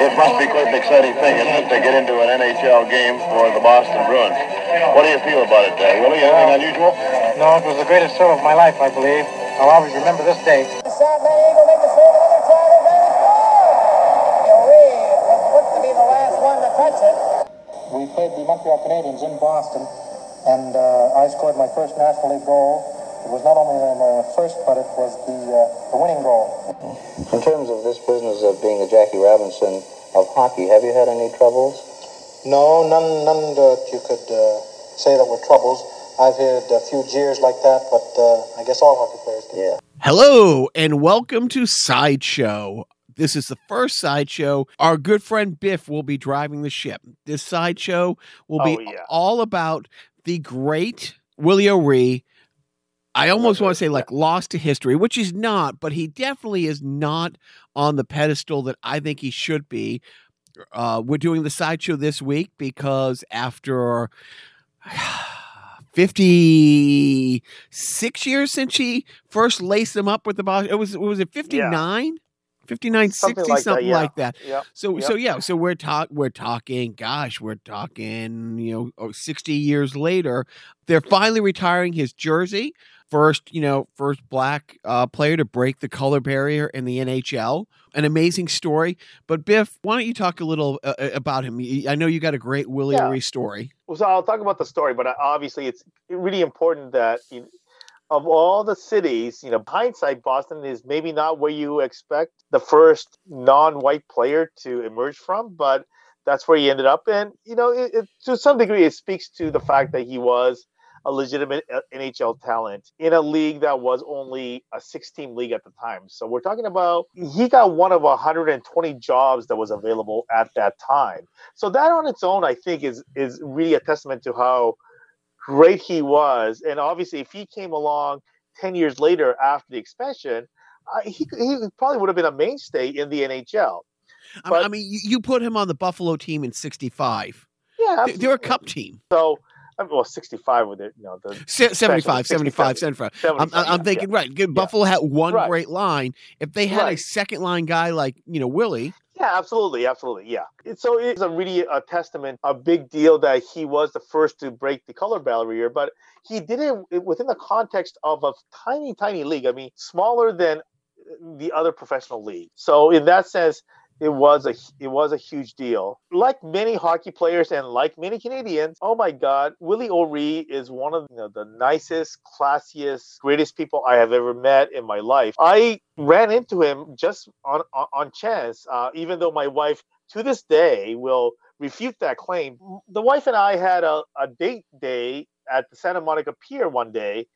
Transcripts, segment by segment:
It must be quite an exciting thing, isn't it, to get into an NHL game for the Boston Bruins? What do you feel about it, uh, Willie? Anything unusual? No, it was the greatest thrill of my life, I believe. I'll always remember this day. We played the Montreal Canadiens in Boston, and uh, I scored my first National League goal. It was not only my first, but it was the, uh, the winning goal. In terms of this business of being a Jackie Robinson of hockey, have you had any troubles? No, none, none that you could uh, say that were troubles. I've had a few jeers like that, but uh, I guess all hockey players do. Yeah. Hello and welcome to Sideshow. This is the first sideshow. Our good friend Biff will be driving the ship. This sideshow will be Oh, yeah. all about the great Willie O'Ree. I almost want to say like lost to history, which he's not, but he definitely is not on the pedestal that I think he should be. Uh, we're doing the sideshow this week because after 56 years since he first laced him up with the ball, it was was it 59? 59 Something 60 like that, something yeah. like that. Yep. So Yep. so yeah, so we're talk we're talking gosh, we're talking, you know, oh, 60 years later, they're finally retiring his jersey. First, you know, first black uh, player to break the color barrier in the NHL. An amazing story. But Biff, why don't you talk a little uh, uh, about him? I know you got a great Willie Yeah. O'Ree story. Well, so I'll talk about the story, but uh, obviously it's really important that you of all the cities, you know, hindsight, Boston is maybe not where you expect the first non-white player to emerge from, but that's where he ended up. And you know, it, it, to some degree, it speaks to the fact that he was a legitimate uh, NHL talent in a league that was only a six-team league at the time. So we're talking about he got one of 120 jobs that was available at that time. So that on its own, I think, is is really a testament to how great he was. And obviously, if he came along 10 years later after the expansion, uh, he, he probably would have been a mainstay in the NHL. But- I mean, you, put him on the Buffalo team in 65. Yeah, They- They're a cup team. So, I mean, well, 65 with it, you know, the Se- 75, 75, 67. 75. I'm, I'm yeah, thinking, right. good, Buffalo had one Right. great line. If they had a second line guy like, you know, Willie, Yeah, absolutely, absolutely, yeah. It- So it's a really a testament, a big deal that he was the first to break the color barrier, but he did it within the context of a tiny, tiny league. I mean, smaller than the other professional league. So in that sense, it was a it was a huge deal. Like many hockey players and like many Canadians, oh my God, Willie O'Ree is one of you know, the nicest, classiest, greatest people I have ever met in my life. I ran into him just on on, on chance, uh, even though my wife to this day will refute that claim. The wife and I had a, a date day at the Santa Monica Pier one day,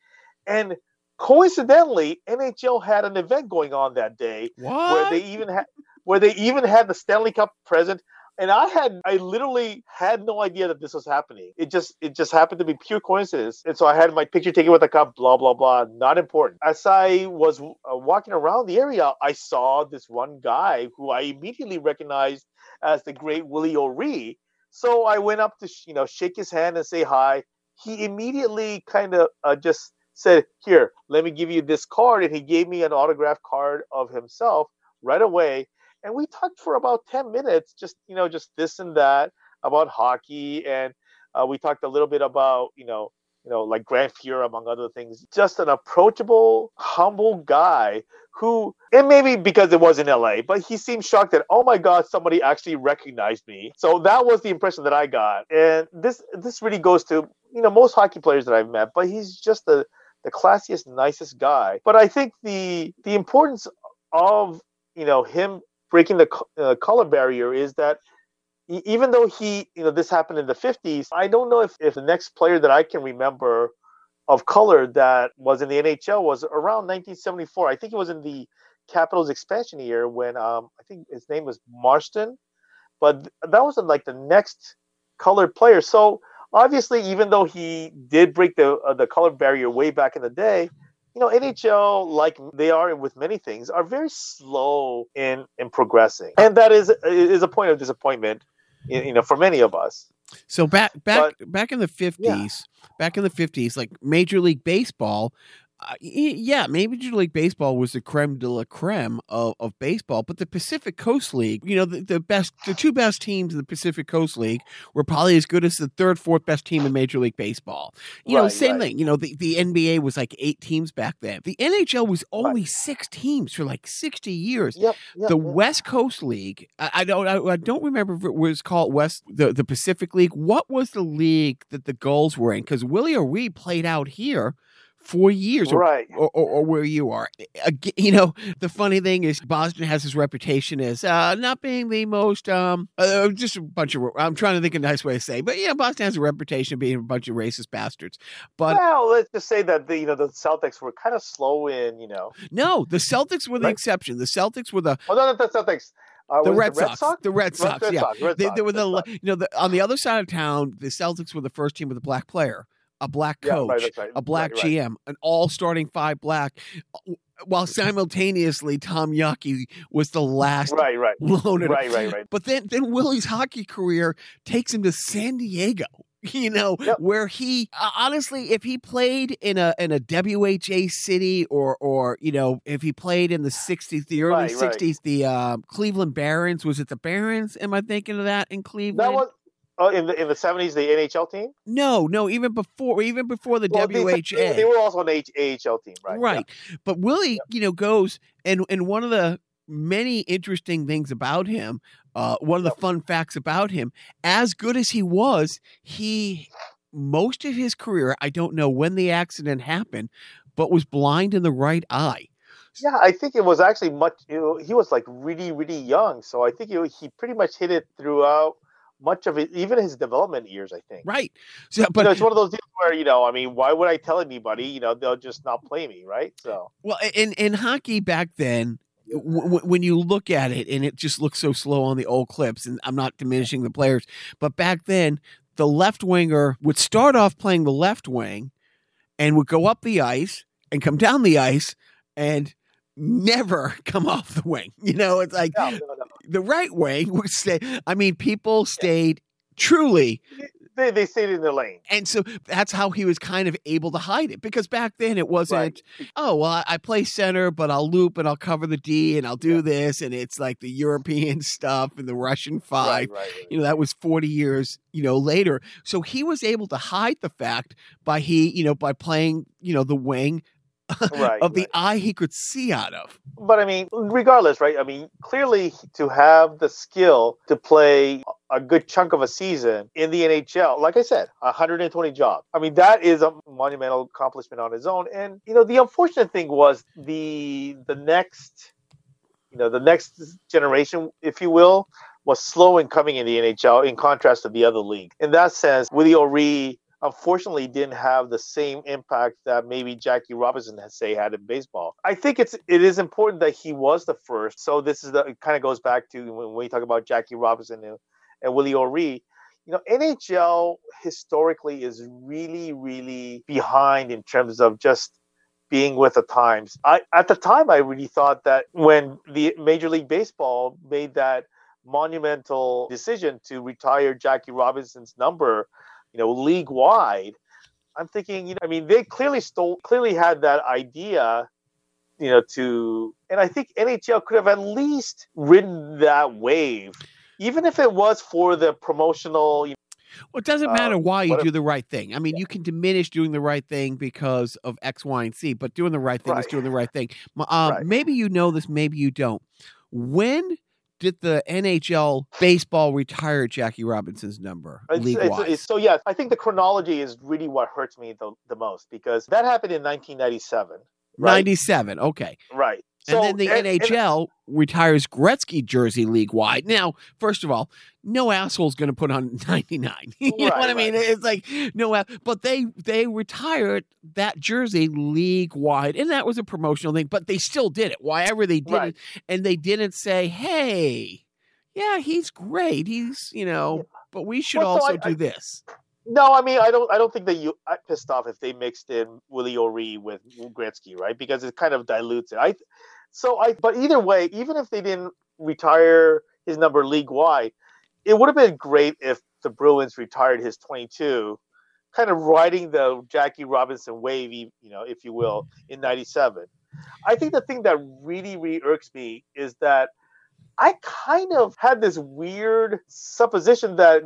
and coincidentally, NHL had an event going on that day where they even had where they even had the Stanley Cup present. And I had I literally had no idea that this was happening. It just it just happened to be pure coincidence. And so I had my picture taken with the cup, blah blah blah. Not important. As I was uh, walking around the area, I saw this one guy who I immediately recognized as the great Willie O'Ree. So I went up to you know shake his hand and say hi. He immediately kind of uh, just said, "Here, let me give you this card," and he gave me an autograph card of himself right away and we talked for about 10 minutes just you know just this and that about hockey and uh, we talked a little bit about you know you know like Grant Fuhr among other things. Just an approachable humble guy who and maybe because it was in la but he seemed shocked that oh my god somebody actually recognized me. So that was the impression that i got. And this this really goes to you know most hockey players that i've met but he's just the the classiest nicest guy. But i think the the importance of you know him breaking the uh, color barrier is that even though he you know this happened in the 50s i don't know if, if the next player that i can remember of color that was in the nhl was around 1974 i think it was in the capitals expansion year when um, i think his name was Marson. But that was like the next colored player. So obviously even though he did break the uh, the color barrier way back in the day you know, NHL, like they are with many things, are very slow in in progressing, and that is is a point of disappointment, you know, for many of us. So back back back in the fifties, back in the fifties, like Major League Baseball, Uh, yeah, Major League Baseball was the creme de la creme of, of baseball, but the Pacific Coast League, you know, the, the best, the two best teams in the Pacific Coast League were probably as good as the third, fourth best team in Major League Baseball. You right, know, same right. thing. You know, the, the NBA was like eight teams back then. The NHL was only right. six teams for like sixty years. Yep, yep, the yep. West Coast League, I, I don't, I, I, don't remember if it was called West, the, the Pacific League. What was the league that the Gulls were in? Because Willie O'Ree played out here four years, or, right? Or, or, or, where you are. You know, the funny thing is Boston has his reputation as uh, not being the most, um, uh, just a bunch of. I'm trying to think of a nice way to say, but yeah, Boston has a reputation of being a bunch of racist bastards. But well, let's just say that the you know the Celtics were kind of slow in you know. No, the Celtics were the right? exception. The Celtics were the. Oh no, not the Celtics. Uh, the, Red the, Red Sox, the Red Sox, Red, yeah. Sox, Red they, they, were the you know the, on the other side of town. The Celtics were the first team with a black player a black coach, yeah, right, right. a black right, GM, an all starting five black, uh, while simultaneously Tom Yawkey was the last right, right, loaded. Right, right, right. But then, then Willie's hockey career takes him to San Diego. You know, yep. where he uh, honestly, if he played in a in a WHA city, or or you know, if he played in the '60s, the early '60s, the uh, Cleveland Barons, was it the Barons? Am I thinking of that in Cleveland? That was Oh, in the in the seventies, the NHL team. No, no, even before, even before the well, WHA, they, they, were also an H, AHL team, right? Right, yeah. but Willie, yeah. you know, goes and and one of the many interesting things about him, uh, one of the fun facts about him, as good as he was, he most of his career, I don't know when the accident happened, but was blind in the right eye. Yeah, I think it was actually much. You know, he was like really, really young, so I think he, he pretty much hit it throughout much of it, even his development years, I think. Right. So, but you know, it's one of those deals where you know, I mean, why would I tell anybody? You know, they'll just not play me, right? So. Well, in in hockey back then, w- when you look at it, and it just looks so slow on the old clips, and I'm not diminishing the players, but back then, the left winger would start off playing the left wing, and would go up the ice and come down the ice, and never come off the wing. You know, it's like no. The right wing would stay. I mean, people stayed truly. They, they stayed in their lane. And so that's how he was kind of able to hide it because back then it wasn't, right. oh, well, I play center, but I'll loop and I'll cover the D and I'll do yeah. this. And it's like the European stuff and the Russian five. Right, right, you know, that was 40 years, you know, later. So he was able to hide the fact by he, you know, by playing, you know, the wing right, of the right. eye he could see out of. But I mean, regardless, right? I mean, clearly to have the skill to play a good chunk of a season in the NHL, like I said, 120 jobs. I mean, that is a monumental accomplishment on its own. And you know, the unfortunate thing was the the next, you know, the next generation, if you will, was slow in coming in the NHL in contrast to the other league. In that sense, Willie O'Ree unfortunately didn't have the same impact that maybe Jackie Robinson has say had in baseball. I think it's it is important that he was the first. So this is the it kind of goes back to when we talk about Jackie Robinson and, and Willie O'Ree. You know, NHL historically is really, really behind in terms of just being with the times. I at the time I really thought that when the Major League Baseball made that monumental decision to retire Jackie Robinson's number you know, league wide. I'm thinking, you know, I mean, they clearly stole, clearly had that idea, you know, to, and I think NHL could have at least ridden that wave, even if it was for the promotional. You know, well, it doesn't matter uh, why you do the right thing. I mean, you can diminish doing the right thing because of X, Y, and Z, but doing the right thing right. is doing the right thing. Uh, right. Maybe you know this, maybe you don't. When did the NHL baseball retire Jackie Robinson's number league wise? so yeah, I think the chronology is really what hurts me the, the most because that happened in 1997. Right? 97, okay. Right. So, and then the and, NHL and, retires Gretzky jersey league wide. Now, first of all, no asshole's going to put on 99. you right, know what I mean? Right. It's like no, but they they retired that jersey league wide, and that was a promotional thing. But they still did it. Why-ever they did right. it, and they didn't say, "Hey, yeah, he's great. He's you know." But we should well, also so I, do I, this. No, I mean I don't. I don't think that you I pissed off if they mixed in Willie O'Ree with Gretzky, right? Because it kind of dilutes it. I so I, but either way, even if they didn't retire his number league wide, it would have been great if the Bruins retired his 22 kind of riding the Jackie Robinson wave, you know, if you will, in '97. I think the thing that really, really irks me is that I kind of had this weird supposition that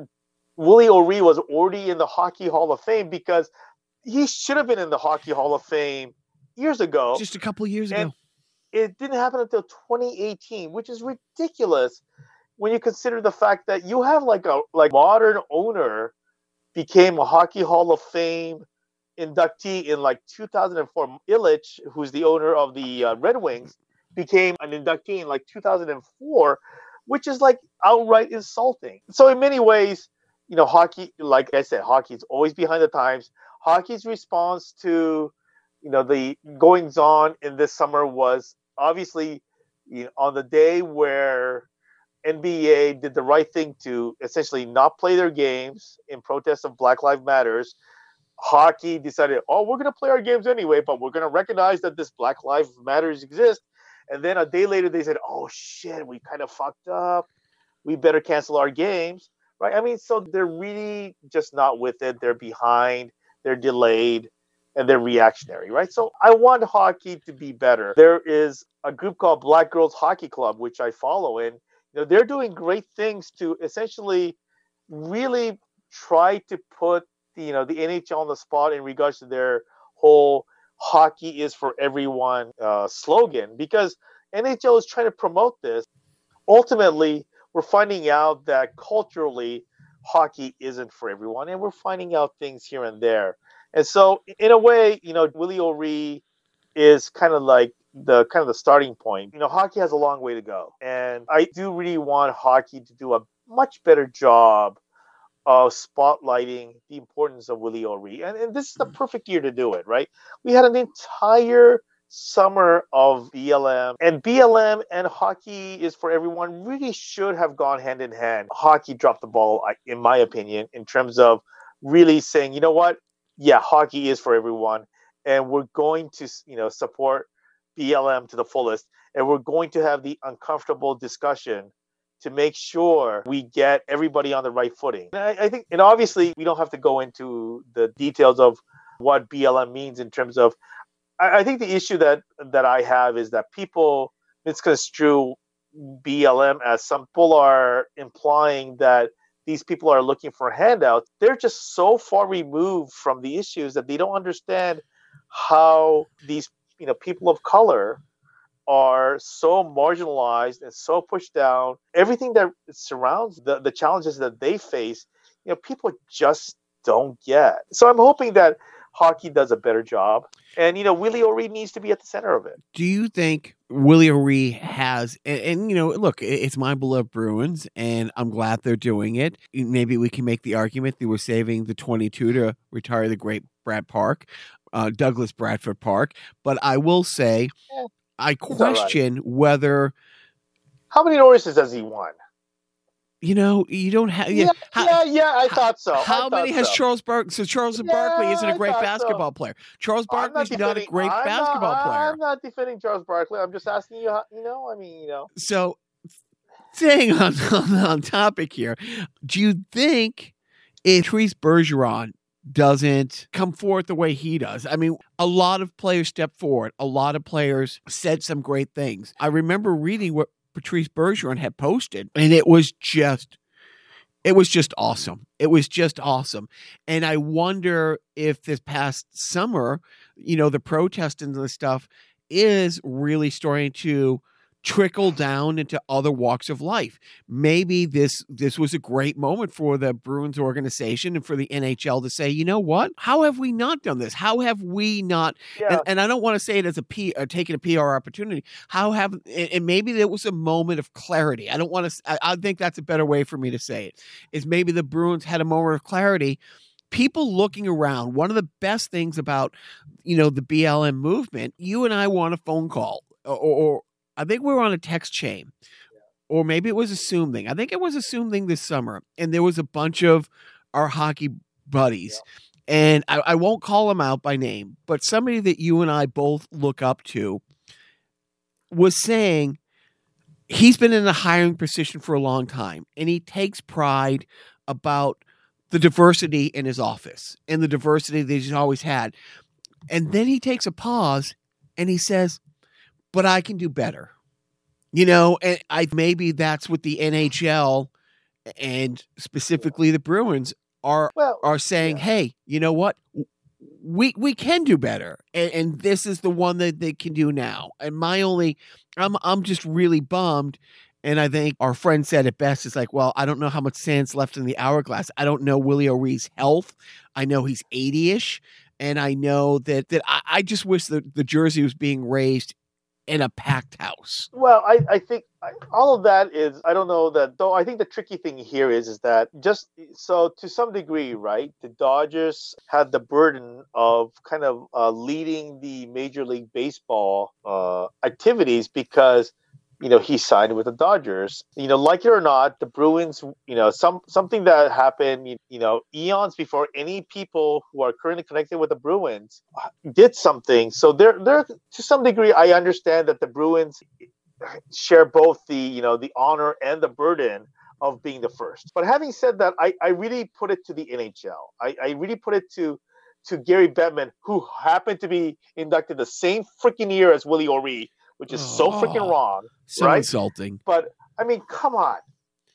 Willie O'Ree was already in the Hockey Hall of Fame because he should have been in the Hockey Hall of Fame years ago. Just a couple years And ago. It didn't happen until 2018, which is ridiculous when you consider the fact that you have like a like modern owner became a Hockey Hall of Fame inductee in like 2004. Ilitch, who's the owner of the uh, Red Wings, became an inductee in like 2004, which is like outright insulting. So in many ways, you know, hockey, like I said, hockey is always behind the times. Hockey's response to, you know, the goings on in this summer was obviously you know, on the day where NBA did the right thing to essentially not play their games in protest of Black Lives Matters. Hockey decided, oh, we're going to play our games anyway, but we're going to recognize that this Black Lives Matters exist. And then a day later, they said, oh shit, we kind of fucked up. We better cancel our games, right? I mean, so they're really just not with it. They're behind. They're delayed and they're reactionary, right? So I want hockey to be better. There is a group called Black Girls Hockey Club, which I follow, and you know they're doing great things to essentially really try to put you know the NHL on the spot in regards to their whole hockey is for everyone uh, slogan because NHL is trying to promote this. Ultimately, we're finding out that culturally hockey isn't for everyone, and we're finding out things here and there. And so, in a way, you know, Willie O'Ree is kind of like the kind of the starting point. You know, hockey has a long way to go, and I do really want hockey to do a much better job of spotlighting the importance of Willie O'Ree. And, and this is the mm-hmm. perfect year to do it, right? We had an entire summer of BLM, and BLM and hockey is for everyone really should have gone hand in hand. Hockey dropped the ball, in my opinion, in terms of really saying, you know what? Yeah, hockey is for everyone, and we're going to, you know, support BLM to the fullest, and we're going to have the uncomfortable discussion to make sure we get everybody on the right footing. I, I think, and obviously, we don't have to go into the details of what BLM means in terms of. I, I think the issue that that I have is that people misconstrue BLM as some people are implying that these people are looking for handouts. They're just so far removed from the issues that they don't understand how these you know people of color are so marginalized and so pushed down. Everything that surrounds the, the challenges that they face, you know, people just don't get. So I'm hoping that hockey does a better job. And, you know, Willie O'Ree needs to be at the center of it. Do you think Willie O'Ree has, and, and, you know, look, it's my beloved Bruins, and I'm glad they're doing it. Maybe we can make the argument they were saving the 22 to retire the great Brad Park, uh, Douglas Bradford Park. But I will say, I all right. question whether, How many Norrises has he won? You know, you don't have. Yeah, Yeah, how- yeah, yeah, I thought so. How thought many has so. Charles Barkley? So Charles Barkley isn't a great thought so. basketball player. Charles I'm not Barkley's not, a great I'm basketball not, player. I'm not defending Charles Barkley. I'm just asking you, how, you know, I mean, you know. So, staying on, on on topic here, do you think Patrice Bergeron doesn't come forward the way he does? I mean, a lot of players stepped forward. A lot of players said some great things. I remember reading what Patrice Bergeron had posted, and it was just. It was just awesome. It was just awesome. And I wonder if this past summer, you know, the protest and the stuff is really starting to trickle down into other walks of life. Maybe this this was a great moment for the Bruins organization and for the NHL to say, you know what? How have we not done this? How have we not? Yeah. And, and I don't want to say it as a P, uh, taking a PR opportunity. How have and maybe there was a moment of clarity. I don't want to. I, I think that's a better way for me to say it. Is maybe the Bruins had a moment of clarity. People looking around. One of the best things about you know the BLM movement. You and I want a phone call, or, or I think we were on a text chain, or maybe it was a Zoom thing. I think it was a Zoom thing this summer, and there was a bunch of our hockey buddies. And I, I won't call them out by name, but somebody that you and I both look up to was saying he's been in a hiring position for a long time and he takes pride about the diversity in his office and the diversity that he's always had. And then he takes a pause and he says, But I can do better. You know, and I maybe that's what the NHL and specifically the Bruins are Well, are saying, yeah. "Hey, you know what? We we can do better, and, and this is the one that they can do now." And my only, I'm I'm just really bummed. And I think our friend said it best. It's like, well, I don't know how much sand's left in the hourglass. I don't know Willie O'Ree's health. I know he's 80-ish. And I know that that I, I just wish that the jersey was being raised in a packed house. Well, I, I think I, all of that is I don't know that though. I think the tricky thing here is is that just so to some degree, right? The Dodgers had the burden of kind of uh, leading the Major League Baseball uh, activities because you know he signed with the Dodgers. You know, like it or not, the Bruins. You know, some something that happened. You, know, eons before any people who are currently connected with the Bruins uh, did something. So they're they're to some degree. I understand that the Bruins share both the you know the honor and the burden of being the first. But having said that, I, I really put it to the NHL. I, I really put it to to Gary Bettman, who happened to be inducted the same freaking year as Willie O'Ree, which is so freaking Oh. wrong. So Right? insulting. But I mean, come on,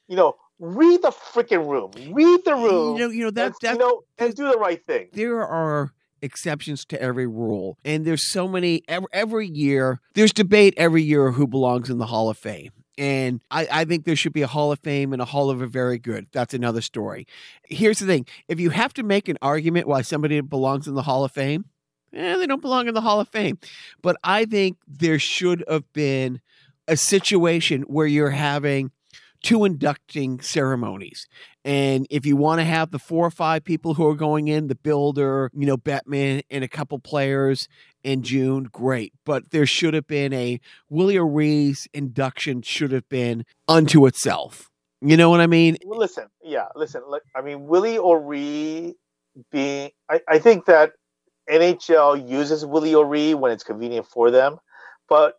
you know, read the freaking room, read the room, You know, you know that and, that you know, and do the right thing. there are exceptions to every rule and there's so many every, every year there's debate every year who belongs in the hall of fame and I, I think there should be a hall of fame and a hall of a very good that's another story here's the thing if you have to make an argument why somebody belongs in the hall of fame eh, they don't belong in the hall of fame but i think there should have been a situation where you're having two inducting ceremonies and if you want to have the four or five people who are going in, the builder, you know, Bettman and a couple players in June, great. But there should have been a Willie O'Ree's induction should have been unto itself. You know what I mean? Listen, yeah, listen. Like, I mean, Willie O'Ree being, I, I think that NHL uses Willie O'Ree when it's convenient for them, but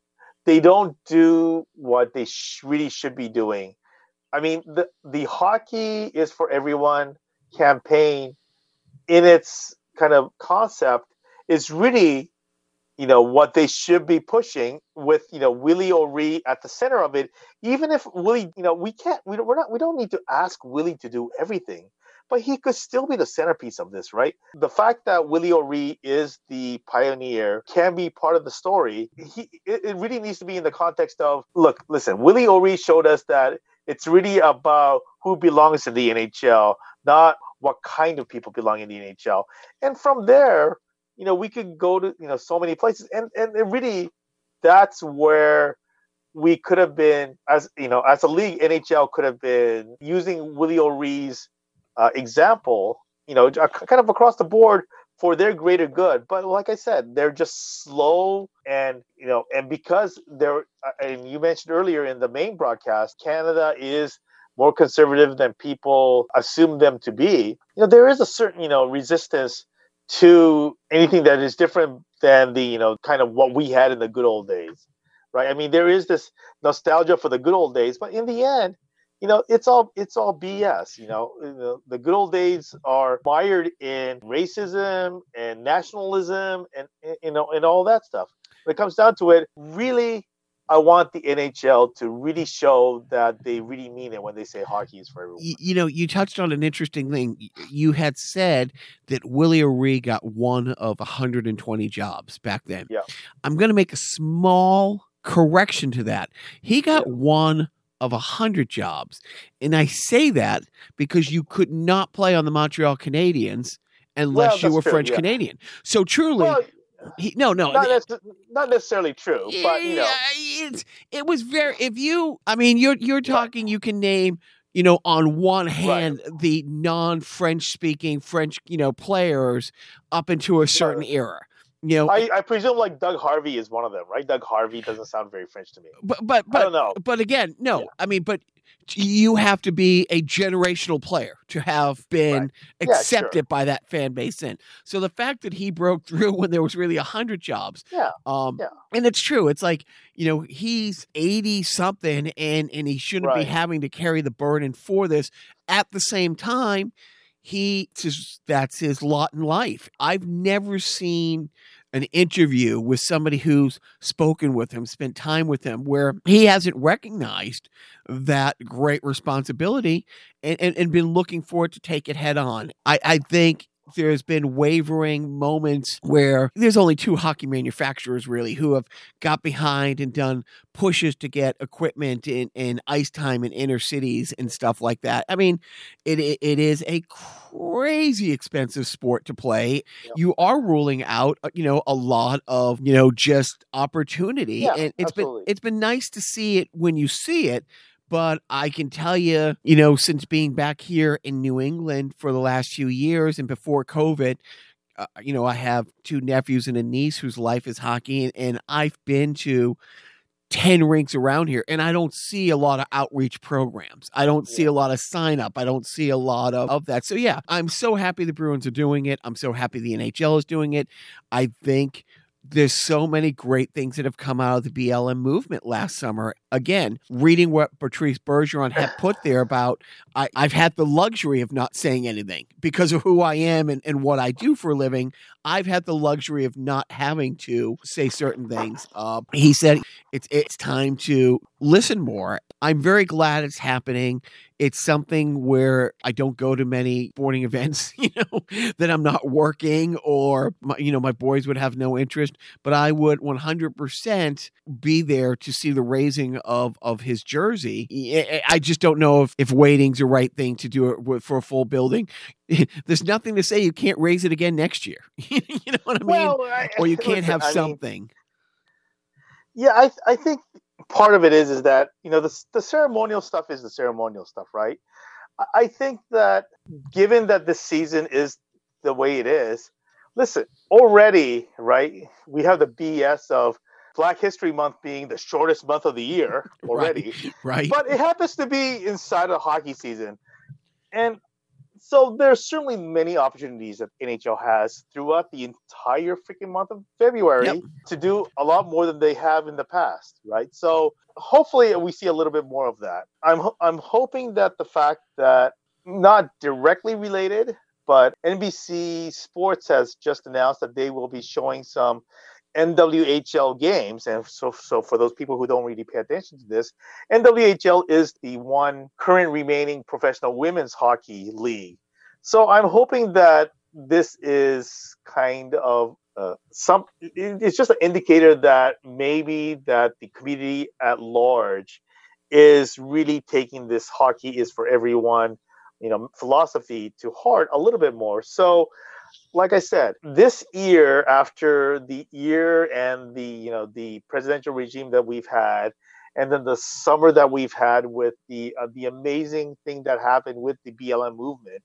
they don't do what they sh- really should be doing. I mean, the the hockey is for everyone campaign, in its kind of concept, is really, you know, what they should be pushing with you know Willie O'Ree at the center of it even if Willie, you know, we can't, we don't, we're not, we don't need to ask Willie to do everything, but he could still be the centerpiece of this, right? The fact that Willie O'Ree is the pioneer can be part of the story. He, it, really needs to be in the context of, look, listen, Willie O'Ree showed us that it's really about who belongs in the NHL, not what kind of people belong in the NHL. And from there, you know, we could go to, you know, so many places, and and it really, that's where we could have been as you know as a league nhl could have been using willie o'ree's uh, example you know, kind of across the board for their greater good but like i said they're just slow and you know and because they're uh, and you mentioned earlier in the main broadcast canada is more conservative than people assume them to be you know there is a certain you know resistance to anything that is different than the you know kind of what we had in the good old days right? I mean, there is this nostalgia for the good old days, but in the end, you know, it's all it's all BS. You know, the, the good old days are mired in racism and nationalism and you know and all that stuff. When it comes down to it, really, I want the NHL to really show that they really mean it when they say hockey is for everyone. Y- You know, you touched on an interesting thing. You had said that Willie O'Ree got one of 120 jobs back then. Yeah. I'm going to make a small correction to that. He got one of 100 jobs. And I say that because you could not play on the Montreal Canadiens unless Well, you were true, French yeah. Canadian. So truly, Well, he, no, no. not, necess- not necessarily true, but you know, it's, it was very. If you, I mean, you're you're talking. You can name, you know, on one hand the non-French speaking French, you know, players up into a certain era. You know, I, I presume like Doug Harvey is one of them, right? Doug Harvey doesn't sound very French to me. but but but I don't know. but again, no. Yeah. I mean, but you have to be a generational player to have been Right. Yeah, sure. accepted by that fan base. In so the fact that he broke through when there was really a hundred jobs, Yeah, um, yeah. and it's true. It's like you know he's eighty something, and and he shouldn't be having to carry the burden for this. At the same time, he just that's his lot in life. I've never seen an interview with somebody who's spoken with him, spent time with him, where he hasn't recognized that great responsibility and, and, and been looking forward to take it head on. I, I think there's been wavering moments where there's only two hockey manufacturers really who have got behind and done pushes to get equipment in, in ice time in inner cities and stuff like that. I mean, it it, is a crazy expensive sport to play. You are ruling out, uh, you know, a lot of, you know, just opportunity. Yeah, and it's absolutely. been it's been nice to see it when you see it. But I can tell you, you know, since being back here in New England for the last few years and before COVID, uh, you know, I have two nephews and a niece whose life is hockey, and, and I've been to 10 rinks around here, and I don't see a lot of outreach programs. I don't see a lot of sign up. I don't see a lot of, of that. So, yeah, I'm so happy the Bruins are doing it. I'm so happy the NHL is doing it. I think there's so many great things that have come out of the BLM movement last summer. Again, reading what Patrice Bergeron had put there about I, I've had the luxury of not saying anything because of who I am and, and what I do for a living. I've had the luxury of not having to say certain things. Uh, he said it's it's time to listen more. I'm very glad it's happening. It's something where I don't go to many sporting events, you know, that I'm not working or my, you know my boys would have no interest, but I would 100% be there to see the raising of of his jersey. I- just don't know if if waiting's the right thing to do it with, for a full building. There's nothing to say you can't raise it again next year. you know what I mean? Well, I- or you can't listen, have I mean, something. Yeah, I I think part of it is is that you know the the ceremonial stuff is the ceremonial stuff, right? I, think that given that this season is the way it is, listen, already, right? We have the BS of Black History Month being the shortest month of the year already, right? but it happens to be inside of hockey season, and so there's certainly many opportunities that NHL has throughout the entire freaking month of February Yep. to do a lot more than they have in the past, right? So hopefully we see a little bit more of that. I'm I'm hoping that the fact that not directly related, but NBC Sports has just announced that they will be showing some NWHL games, and so so for those people who don't really pay attention to this, NWHL is the one current remaining professional women's hockey league. So I'm hoping that this is kind of uh, some. It's just an indicator that maybe that the community at large is really taking this hockey is for everyone, you know, philosophy to heart a little bit more. So like I said, this year after the year and the you know the presidential regime that we've had, and then the summer that we've had with the uh, the amazing thing that happened with the BLM movement,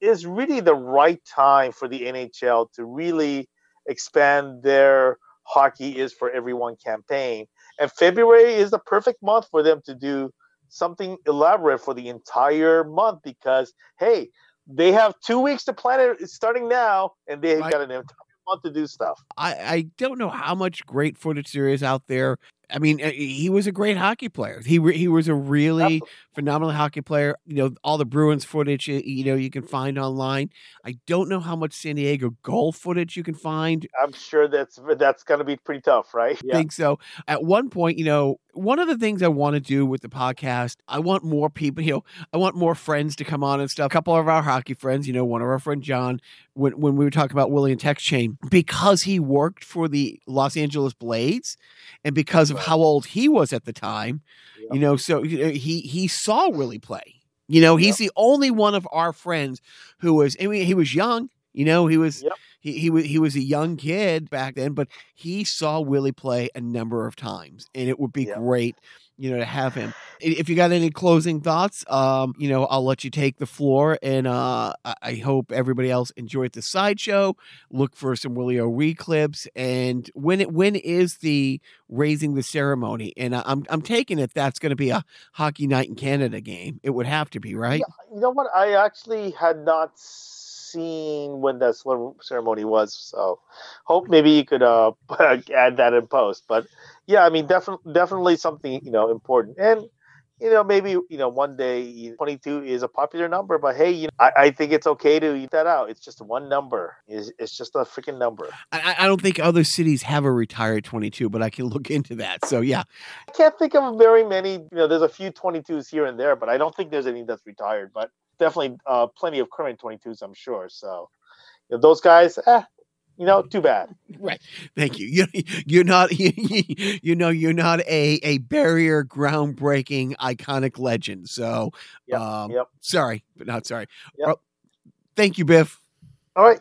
is really the right time for the NHL to really expand their hockey is for everyone campaign. And February is the perfect month for them to do something elaborate for the entire month because hey, they have two weeks to plan it starting now, and Right. got an entire month to do stuff. I, I don't know how much great footage there is out there. I mean, uh, he was a great hockey player. He re- he was a really Absolutely. Phenomenal hockey player. You know, all the Bruins footage you, know you can find online. I don't know how much San Diego Gulls footage you can find. I'm sure that's that's going to be pretty tough, right? I think so. At one point, you know, one of the things I want to do with the podcast, I want more people, you know, I want more friends to come on and stuff. A couple of our hockey friends, you know, one of our friend John, when when we were talking about William Tex Chain, because he worked for the Los Angeles Blades, and because of how old he was at the time, you know, so he he saw Willie play. You know, he's the only one of our friends who was. I mean, he was young. You know, he was Yep. he he was he was a young kid back then, but he saw Willie play a number of times, and it would be Yep. great, you know, to have him. If you got any closing thoughts, um, you know, I'll let you take the floor, and uh, I- hope everybody else enjoyed the sideshow. Look for some Willie O'Ree clips, and when it when is the raising the ceremony? And I- I'm I'm taking it that's going to be a hockey night in Canada game. It would have to be right. You know what? I actually had not seen when that ceremony was, so hope maybe you could uh add that in post. But yeah, I mean, definitely, definitely something you know important. And you know, maybe you know, one day 22 is a popular number, but hey, you know, I, I think it's okay to eat that out. It's just one number. It's, it's just a freaking number. I, I don't think other cities have a retired 22, but I can look into that. So yeah, I can't think of very many. You know, there's a few 22s here and there, but I don't think there's any that's retired. But definitely, uh, plenty of current 22s, I'm sure. So you know, those guys, eh, you know, too bad. Right. Thank you. You you're not you, you know you're not a a barrier groundbreaking iconic legend. So Yep, um yep. sorry, but not sorry. Yep. Thank you, Biff. All right.